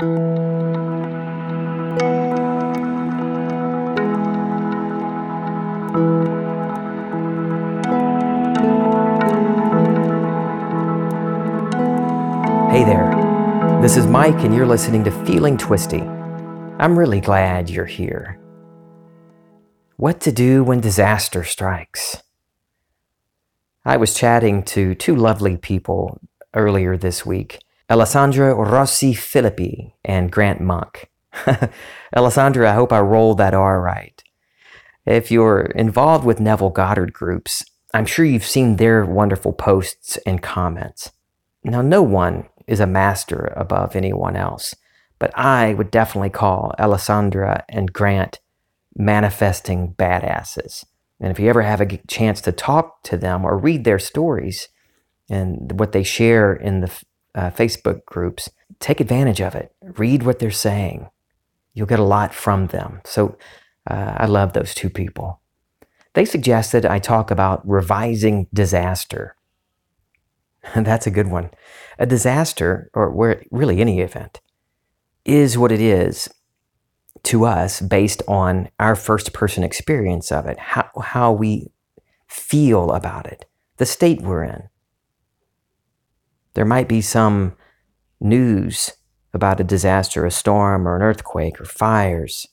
Hey there. This is Mike, and you're listening to Feeling Twisty. I'm really glad you're here. What to do when disaster strikes. I was chatting to two lovely people earlier this week Alessandra Rossi Filippi and Grant Monk. Alessandra, I hope I rolled that R right. If you're involved with Neville Goddard groups, I'm sure you've seen their wonderful posts and comments. Now, no one is a master above anyone else. But I would definitely call Alessandra and Grant manifesting badasses. And if you ever have a chance to talk to them or read their stories and what they share in the uh, Facebook groups, take advantage of it. Read what they're saying. You'll get a lot from them. So uh, I love those two people. They suggested I talk about revising disaster. That's a good one. A disaster, or where really any event, is what it is to us based on our first person experience of it, how, how we feel about it, the state we're in. There might be some news about a disaster, a storm, or an earthquake, or fires.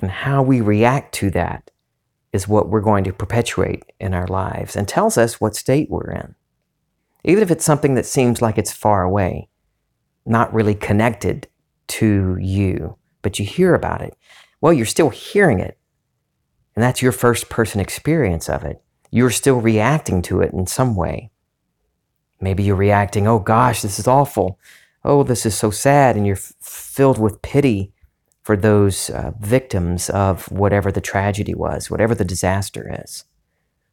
And how we react to that is what we're going to perpetuate in our lives and tells us what state we're in. Even if it's something that seems like it's far away, not really connected to you, but you hear about it, well, you're still hearing it. And that's your first person experience of it. You're still reacting to it in some way. Maybe you're reacting, oh gosh, this is awful. Oh, this is so sad. And you're f- filled with pity for those uh, victims of whatever the tragedy was, whatever the disaster is.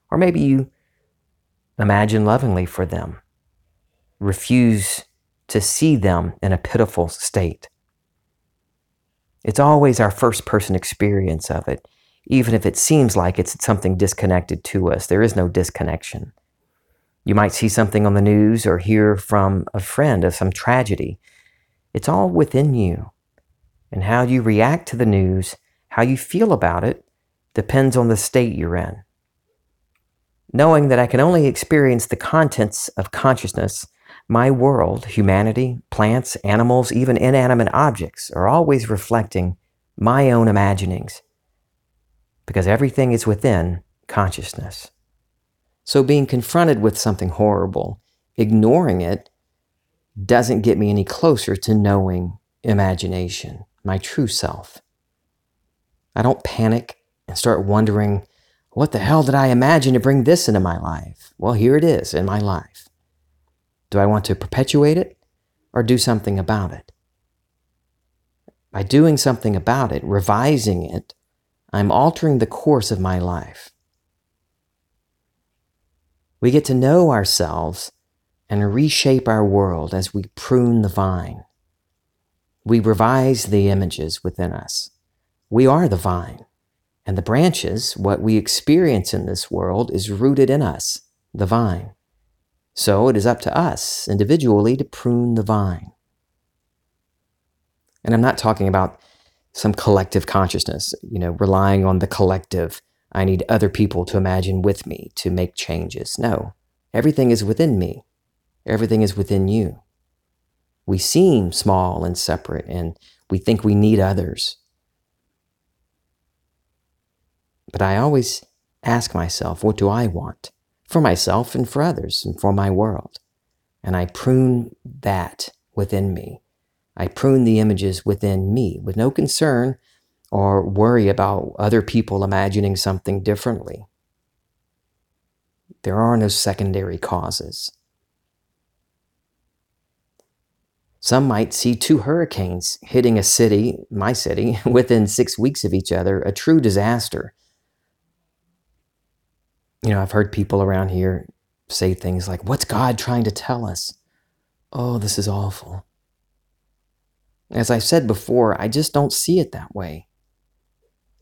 Or maybe you imagine lovingly for them, refuse to see them in a pitiful state. It's always our first person experience of it, even if it seems like it's something disconnected to us. There is no disconnection. You might see something on the news or hear from a friend of some tragedy. It's all within you. And how you react to the news, how you feel about it, depends on the state you're in. Knowing that I can only experience the contents of consciousness, my world, humanity, plants, animals, even inanimate objects, are always reflecting my own imaginings. Because everything is within consciousness. So being confronted with something horrible, ignoring it, doesn't get me any closer to knowing imagination my true self. I don't panic and start wondering, what the hell did I imagine to bring this into my life? Well, here it is in my life. Do I want to perpetuate it or do something about it? By doing something about it, revising it, I'm altering the course of my life. We get to know ourselves and reshape our world as we prune the vine. We revise the images within us. We are the vine. And the branches, what we experience in this world, is rooted in us, the vine. So it is up to us individually to prune the vine. And I'm not talking about some collective consciousness, you know, relying on the collective. I need other people to imagine with me to make changes. No, everything is within me, everything is within you we seem small and separate and we think we need others. But I always ask myself, what do I want for myself and for others and for my world? And I prune that within me. I prune the images within me with no concern or worry about other people imagining something differently. There are no secondary causes. Some might see two hurricanes hitting a city, my city, within six weeks of each other, a true disaster. You know, I've heard people around here say things like, What's God trying to tell us? Oh, this is awful. As I said before, I just don't see it that way.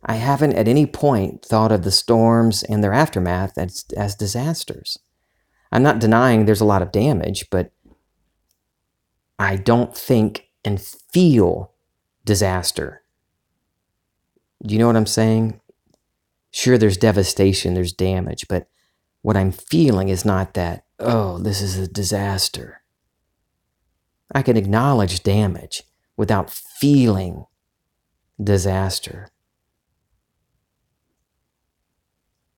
I haven't at any point thought of the storms and their aftermath as, as disasters. I'm not denying there's a lot of damage, but I don't think and feel disaster. Do you know what I'm saying? Sure, there's devastation, there's damage, but what I'm feeling is not that, oh, this is a disaster. I can acknowledge damage without feeling disaster.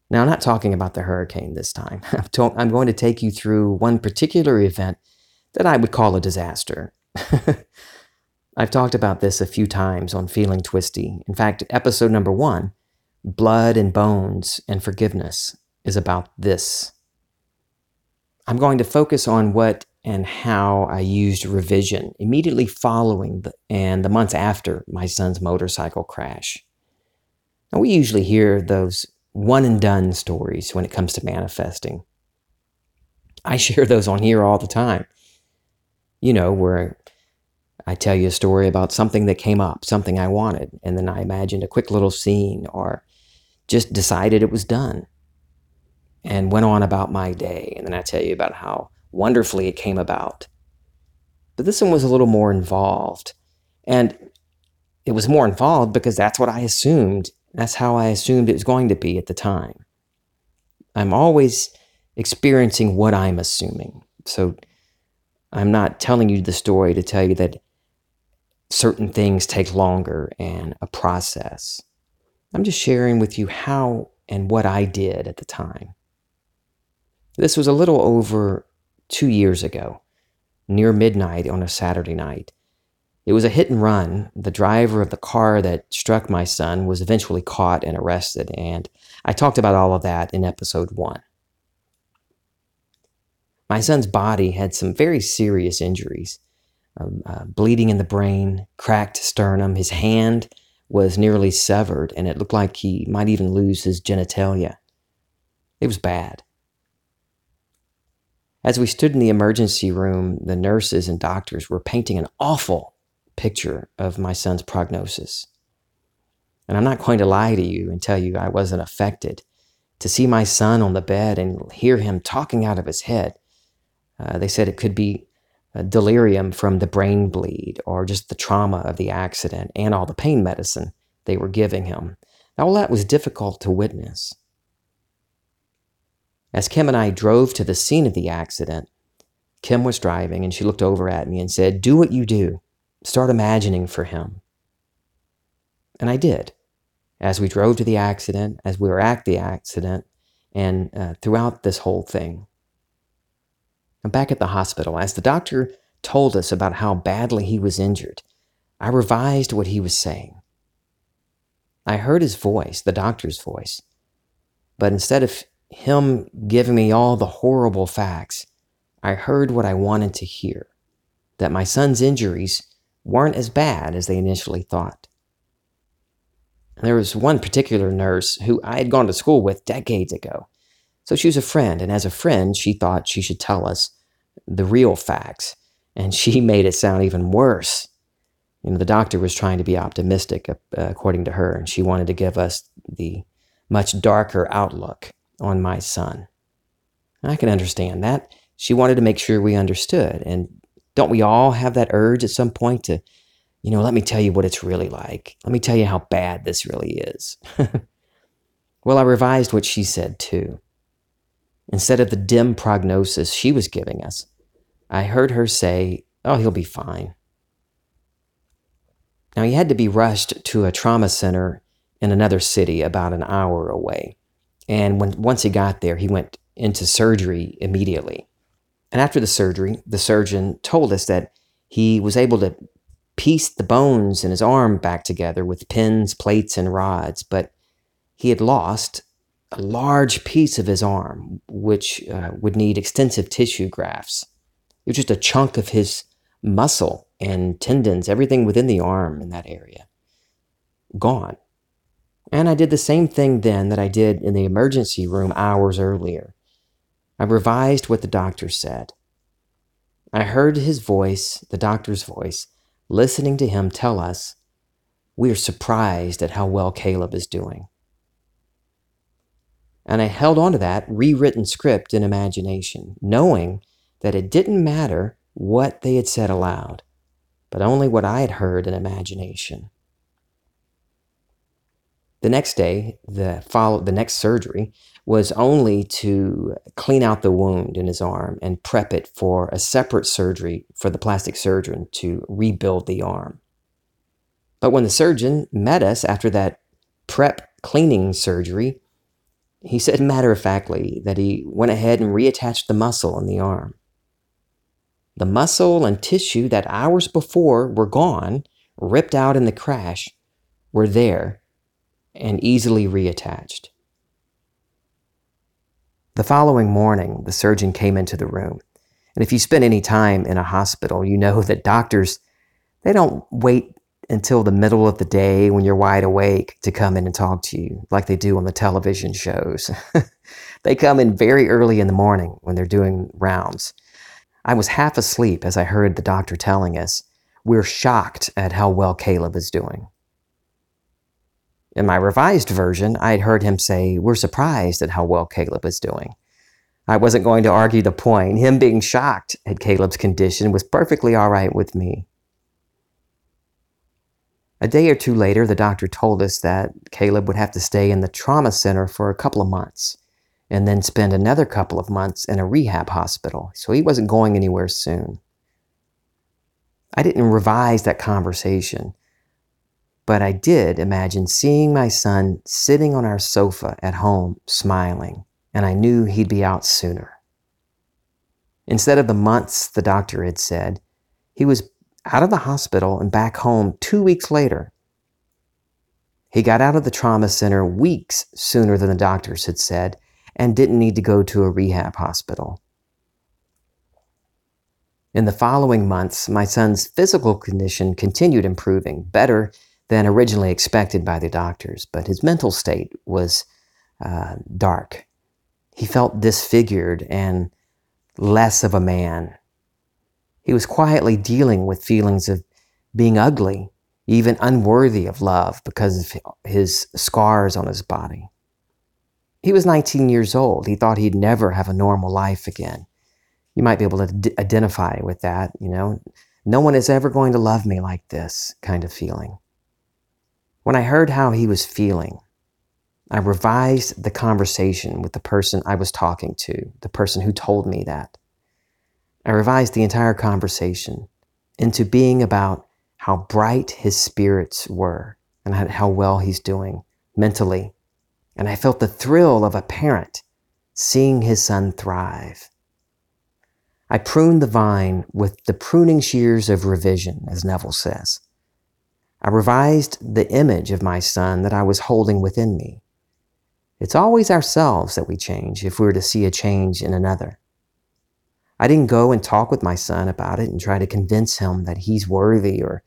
Now, I'm not talking about the hurricane this time. I'm going to take you through one particular event that I would call a disaster. I've talked about this a few times on Feeling Twisty. In fact, episode number one, Blood and Bones and Forgiveness, is about this. I'm going to focus on what and how I used revision immediately following the, and the months after my son's motorcycle crash. Now, we usually hear those one and done stories when it comes to manifesting. I share those on here all the time. You know, where I tell you a story about something that came up, something I wanted, and then I imagined a quick little scene or just decided it was done and went on about my day. And then I tell you about how wonderfully it came about. But this one was a little more involved. And it was more involved because that's what I assumed that's how I assumed it was going to be at the time. I'm always experiencing what I'm assuming. So I'm not telling you the story to tell you that certain things take longer and a process. I'm just sharing with you how and what I did at the time. This was a little over two years ago, near midnight on a Saturday night. It was a hit and run. The driver of the car that struck my son was eventually caught and arrested, and I talked about all of that in episode one. My son's body had some very serious injuries um, uh, bleeding in the brain, cracked sternum. His hand was nearly severed, and it looked like he might even lose his genitalia. It was bad. As we stood in the emergency room, the nurses and doctors were painting an awful picture of my son's prognosis. And I'm not going to lie to you and tell you I wasn't affected. To see my son on the bed and hear him talking out of his head, uh, they said it could be delirium from the brain bleed or just the trauma of the accident and all the pain medicine they were giving him. All that was difficult to witness. As Kim and I drove to the scene of the accident, Kim was driving and she looked over at me and said, Do what you do. Start imagining for him. And I did. As we drove to the accident, as we were at the accident, and uh, throughout this whole thing. And back at the hospital, as the doctor told us about how badly he was injured, I revised what he was saying. I heard his voice, the doctor's voice, but instead of him giving me all the horrible facts, I heard what I wanted to hear that my son's injuries weren't as bad as they initially thought. There was one particular nurse who I had gone to school with decades ago. So she was a friend, and as a friend, she thought she should tell us the real facts, and she made it sound even worse. You know, the doctor was trying to be optimistic, uh, according to her, and she wanted to give us the much darker outlook on my son. I can understand that. She wanted to make sure we understood, and don't we all have that urge at some point to, you know, let me tell you what it's really like. Let me tell you how bad this really is. well, I revised what she said too. Instead of the dim prognosis she was giving us, I heard her say, Oh, he'll be fine. Now, he had to be rushed to a trauma center in another city about an hour away. And when, once he got there, he went into surgery immediately. And after the surgery, the surgeon told us that he was able to piece the bones in his arm back together with pins, plates, and rods, but he had lost a large piece of his arm, which uh, would need extensive tissue grafts. It was just a chunk of his muscle and tendons, everything within the arm in that area, gone. And I did the same thing then that I did in the emergency room hours earlier. I revised what the doctor said. I heard his voice, the doctor's voice, listening to him tell us, We are surprised at how well Caleb is doing. And I held on to that rewritten script in imagination, knowing that it didn't matter what they had said aloud, but only what I had heard in imagination. The next day, the follow the next surgery was only to clean out the wound in his arm and prep it for a separate surgery for the plastic surgeon to rebuild the arm. But when the surgeon met us after that prep cleaning surgery, he said matter of factly that he went ahead and reattached the muscle in the arm. The muscle and tissue that hours before were gone, ripped out in the crash, were there and easily reattached. The following morning, the surgeon came into the room. And if you spend any time in a hospital, you know that doctors, they don't wait until the middle of the day when you're wide awake to come in and talk to you like they do on the television shows. they come in very early in the morning when they're doing rounds. I was half asleep as I heard the doctor telling us, We're shocked at how well Caleb is doing. In my revised version, I had heard him say, We're surprised at how well Caleb is doing. I wasn't going to argue the point. Him being shocked at Caleb's condition was perfectly all right with me. A day or two later, the doctor told us that Caleb would have to stay in the trauma center for a couple of months and then spend another couple of months in a rehab hospital, so he wasn't going anywhere soon. I didn't revise that conversation, but I did imagine seeing my son sitting on our sofa at home smiling, and I knew he'd be out sooner. Instead of the months the doctor had said, he was out of the hospital and back home two weeks later. He got out of the trauma center weeks sooner than the doctors had said and didn't need to go to a rehab hospital. In the following months, my son's physical condition continued improving, better than originally expected by the doctors, but his mental state was uh, dark. He felt disfigured and less of a man. He was quietly dealing with feelings of being ugly, even unworthy of love because of his scars on his body. He was 19 years old. He thought he'd never have a normal life again. You might be able to identify with that, you know. No one is ever going to love me like this kind of feeling. When I heard how he was feeling, I revised the conversation with the person I was talking to, the person who told me that. I revised the entire conversation into being about how bright his spirits were and how well he's doing mentally and I felt the thrill of a parent seeing his son thrive. I pruned the vine with the pruning shears of revision, as Neville says. I revised the image of my son that I was holding within me. It's always ourselves that we change if we were to see a change in another. I didn't go and talk with my son about it and try to convince him that he's worthy or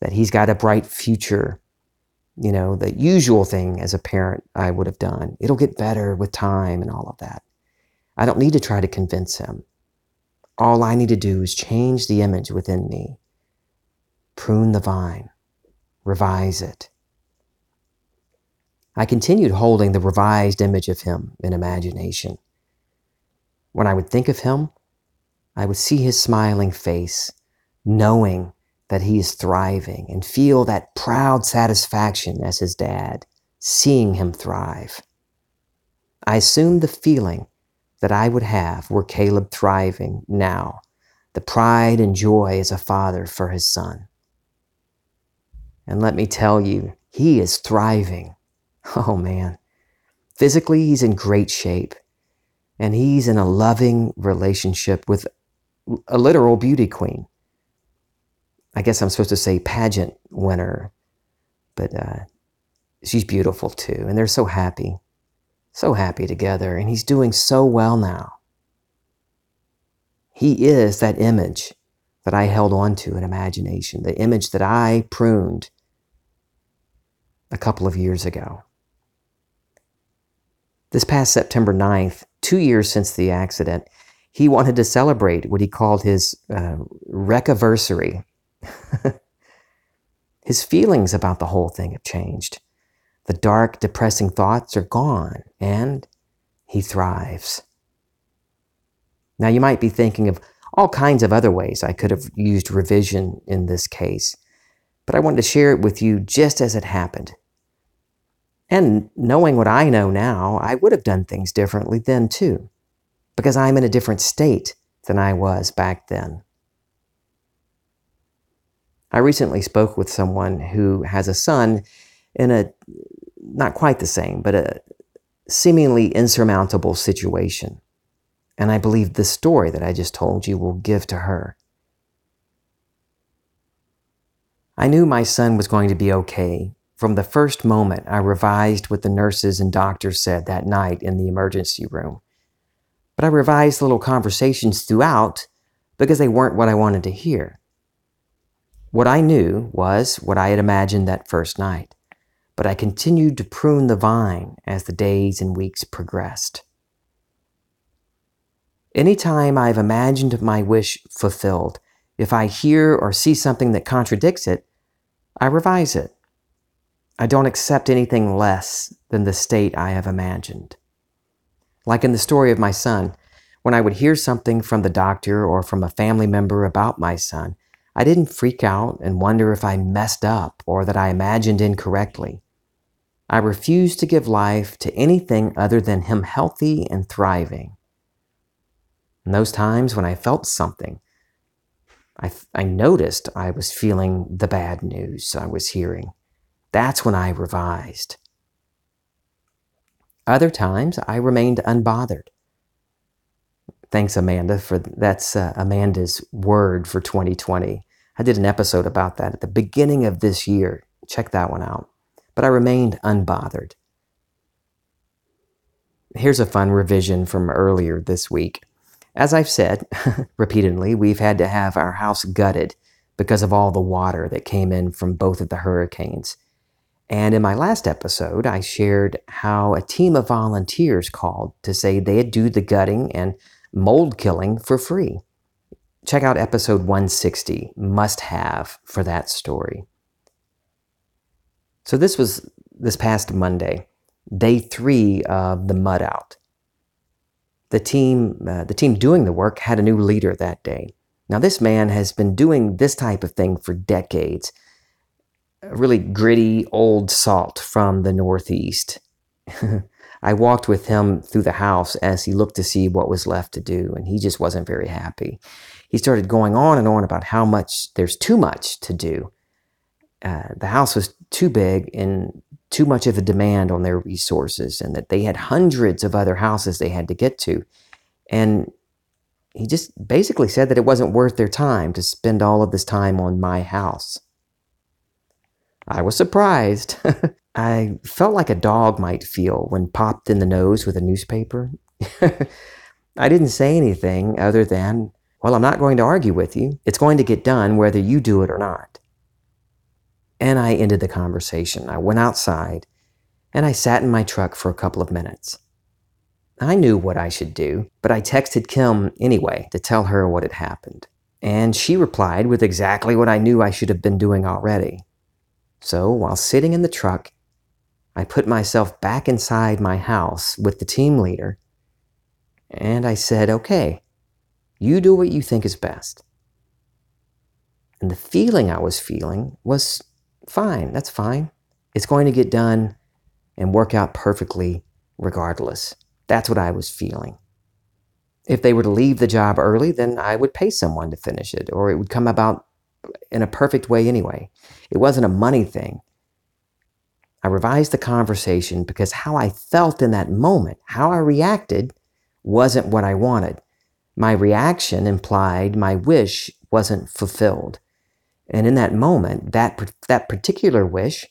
that he's got a bright future you know, the usual thing as a parent I would have done. It'll get better with time and all of that. I don't need to try to convince him. All I need to do is change the image within me, prune the vine, revise it. I continued holding the revised image of him in imagination. When I would think of him, I would see his smiling face, knowing that he is thriving and feel that proud satisfaction as his dad, seeing him thrive. I assumed the feeling that I would have were Caleb thriving now, the pride and joy as a father for his son. And let me tell you, he is thriving. Oh man. Physically, he's in great shape. And he's in a loving relationship with a literal beauty queen. I guess I'm supposed to say pageant winner, but uh, she's beautiful too. And they're so happy, so happy together. And he's doing so well now. He is that image that I held on to in imagination, the image that I pruned a couple of years ago. This past September 9th, two years since the accident, he wanted to celebrate what he called his uh, rec-anniversary. His feelings about the whole thing have changed. The dark, depressing thoughts are gone, and he thrives. Now, you might be thinking of all kinds of other ways I could have used revision in this case, but I wanted to share it with you just as it happened. And knowing what I know now, I would have done things differently then too, because I'm in a different state than I was back then. I recently spoke with someone who has a son in a not quite the same, but a seemingly insurmountable situation. And I believe the story that I just told you will give to her. I knew my son was going to be okay from the first moment I revised what the nurses and doctors said that night in the emergency room. But I revised little conversations throughout because they weren't what I wanted to hear. What I knew was what I had imagined that first night, but I continued to prune the vine as the days and weeks progressed. Anytime I've imagined my wish fulfilled, if I hear or see something that contradicts it, I revise it. I don't accept anything less than the state I have imagined. Like in the story of my son, when I would hear something from the doctor or from a family member about my son, I didn't freak out and wonder if I messed up or that I imagined incorrectly. I refused to give life to anything other than him healthy and thriving. In those times when I felt something, I, I noticed I was feeling the bad news I was hearing. That's when I revised. Other times, I remained unbothered. Thanks, Amanda, for that's uh, Amanda's word for 2020. I did an episode about that at the beginning of this year. Check that one out. But I remained unbothered. Here's a fun revision from earlier this week. As I've said repeatedly, we've had to have our house gutted because of all the water that came in from both of the hurricanes. And in my last episode, I shared how a team of volunteers called to say they'd do the gutting and mold killing for free. Check out episode 160, must have for that story. So this was this past Monday, day three of the mud out. The team, uh, the team doing the work had a new leader that day. Now, this man has been doing this type of thing for decades A really gritty old salt from the Northeast. I walked with him through the house as he looked to see what was left to do, and he just wasn't very happy. He started going on and on about how much there's too much to do. Uh, the house was too big and too much of a demand on their resources, and that they had hundreds of other houses they had to get to. And he just basically said that it wasn't worth their time to spend all of this time on my house. I was surprised. I felt like a dog might feel when popped in the nose with a newspaper. I didn't say anything other than, well, I'm not going to argue with you. It's going to get done whether you do it or not. And I ended the conversation. I went outside and I sat in my truck for a couple of minutes. I knew what I should do, but I texted Kim anyway to tell her what had happened. And she replied with exactly what I knew I should have been doing already. So while sitting in the truck, I put myself back inside my house with the team leader and I said, okay, you do what you think is best. And the feeling I was feeling was fine, that's fine. It's going to get done and work out perfectly regardless. That's what I was feeling. If they were to leave the job early, then I would pay someone to finish it, or it would come about in a perfect way anyway. It wasn't a money thing. I revised the conversation because how I felt in that moment, how I reacted, wasn't what I wanted. My reaction implied my wish wasn't fulfilled. And in that moment, that, that particular wish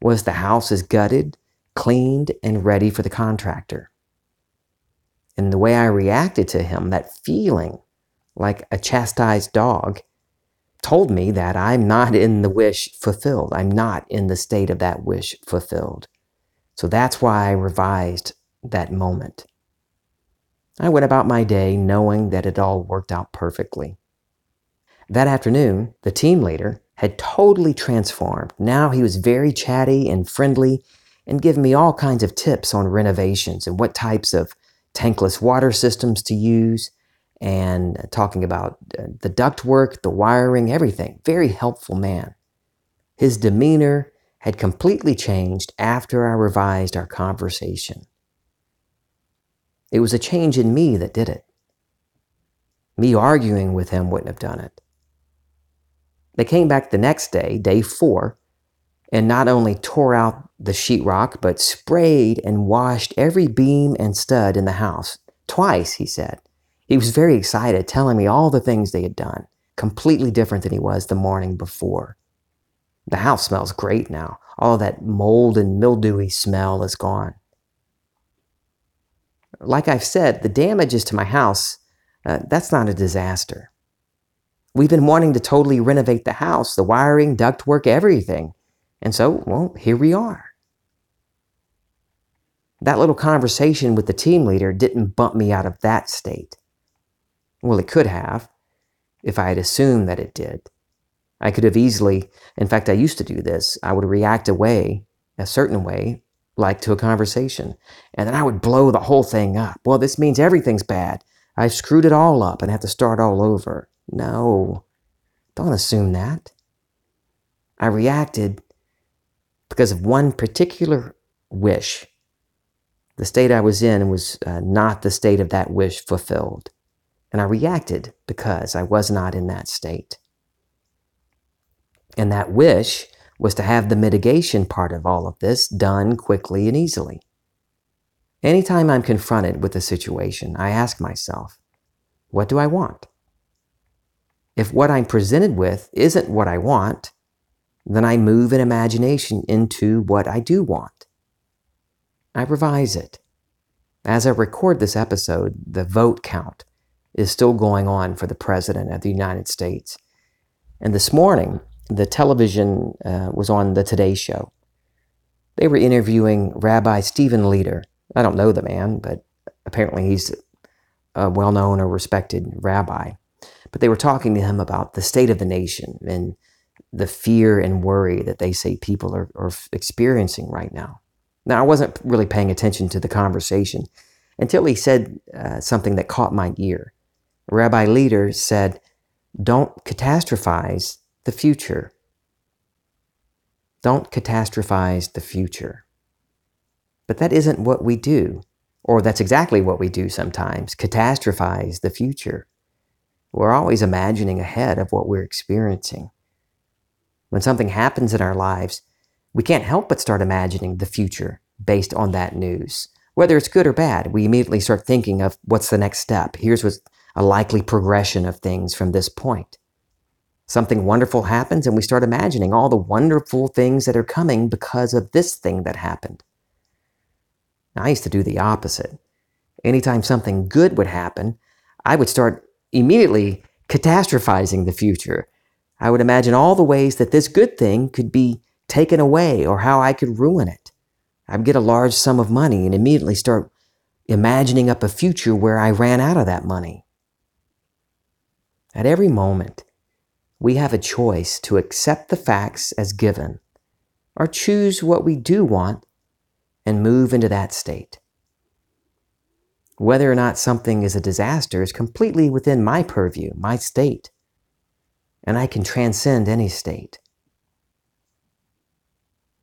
was the house is gutted, cleaned, and ready for the contractor. And the way I reacted to him, that feeling like a chastised dog, told me that I'm not in the wish fulfilled. I'm not in the state of that wish fulfilled. So that's why I revised that moment. I went about my day knowing that it all worked out perfectly. That afternoon, the team leader had totally transformed. Now he was very chatty and friendly and giving me all kinds of tips on renovations and what types of tankless water systems to use and talking about uh, the ductwork, the wiring, everything. Very helpful man. His demeanor had completely changed after I revised our conversation. It was a change in me that did it. Me arguing with him wouldn't have done it. They came back the next day, day four, and not only tore out the sheetrock, but sprayed and washed every beam and stud in the house. Twice, he said. He was very excited, telling me all the things they had done, completely different than he was the morning before. The house smells great now. All that mold and mildewy smell is gone. Like I've said, the damages to my house, uh, that's not a disaster. We've been wanting to totally renovate the house, the wiring, ductwork, everything. And so, well, here we are. That little conversation with the team leader didn't bump me out of that state. Well, it could have, if I had assumed that it did. I could have easily, in fact, I used to do this. I would react away, a certain way, like to a conversation, and then I would blow the whole thing up. Well, this means everything's bad. I've screwed it all up and have to start all over. No, don't assume that. I reacted because of one particular wish. The state I was in was uh, not the state of that wish fulfilled. And I reacted because I was not in that state. And that wish was to have the mitigation part of all of this done quickly and easily. Anytime I'm confronted with a situation, I ask myself, what do I want? If what I'm presented with isn't what I want, then I move in imagination into what I do want. I revise it. As I record this episode, the vote count is still going on for the President of the United States. And this morning, the television uh, was on the Today Show. They were interviewing Rabbi Steven Leder. I don't know the man, but apparently he's a well known or respected rabbi. But they were talking to him about the state of the nation and the fear and worry that they say people are, are experiencing right now. Now, I wasn't really paying attention to the conversation until he said uh, something that caught my ear. Rabbi Leder said, Don't catastrophize the future. Don't catastrophize the future. But that isn't what we do, or that's exactly what we do sometimes catastrophize the future. We're always imagining ahead of what we're experiencing. When something happens in our lives, we can't help but start imagining the future based on that news. Whether it's good or bad, we immediately start thinking of what's the next step. Here's what's a likely progression of things from this point. Something wonderful happens, and we start imagining all the wonderful things that are coming because of this thing that happened. Now, I used to do the opposite. Anytime something good would happen, I would start immediately catastrophizing the future. I would imagine all the ways that this good thing could be taken away or how I could ruin it. I'd get a large sum of money and immediately start imagining up a future where I ran out of that money. At every moment, we have a choice to accept the facts as given or choose what we do want and move into that state. Whether or not something is a disaster is completely within my purview, my state, and I can transcend any state.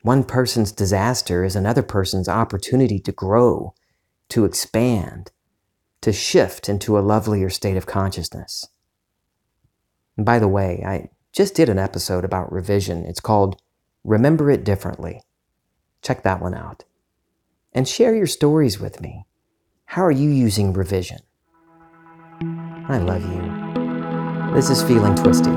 One person's disaster is another person's opportunity to grow, to expand, to shift into a lovelier state of consciousness. And by the way, I just did an episode about revision. It's called Remember It Differently. Check that one out. And share your stories with me. How are you using revision? I love you. This is Feeling Twisty.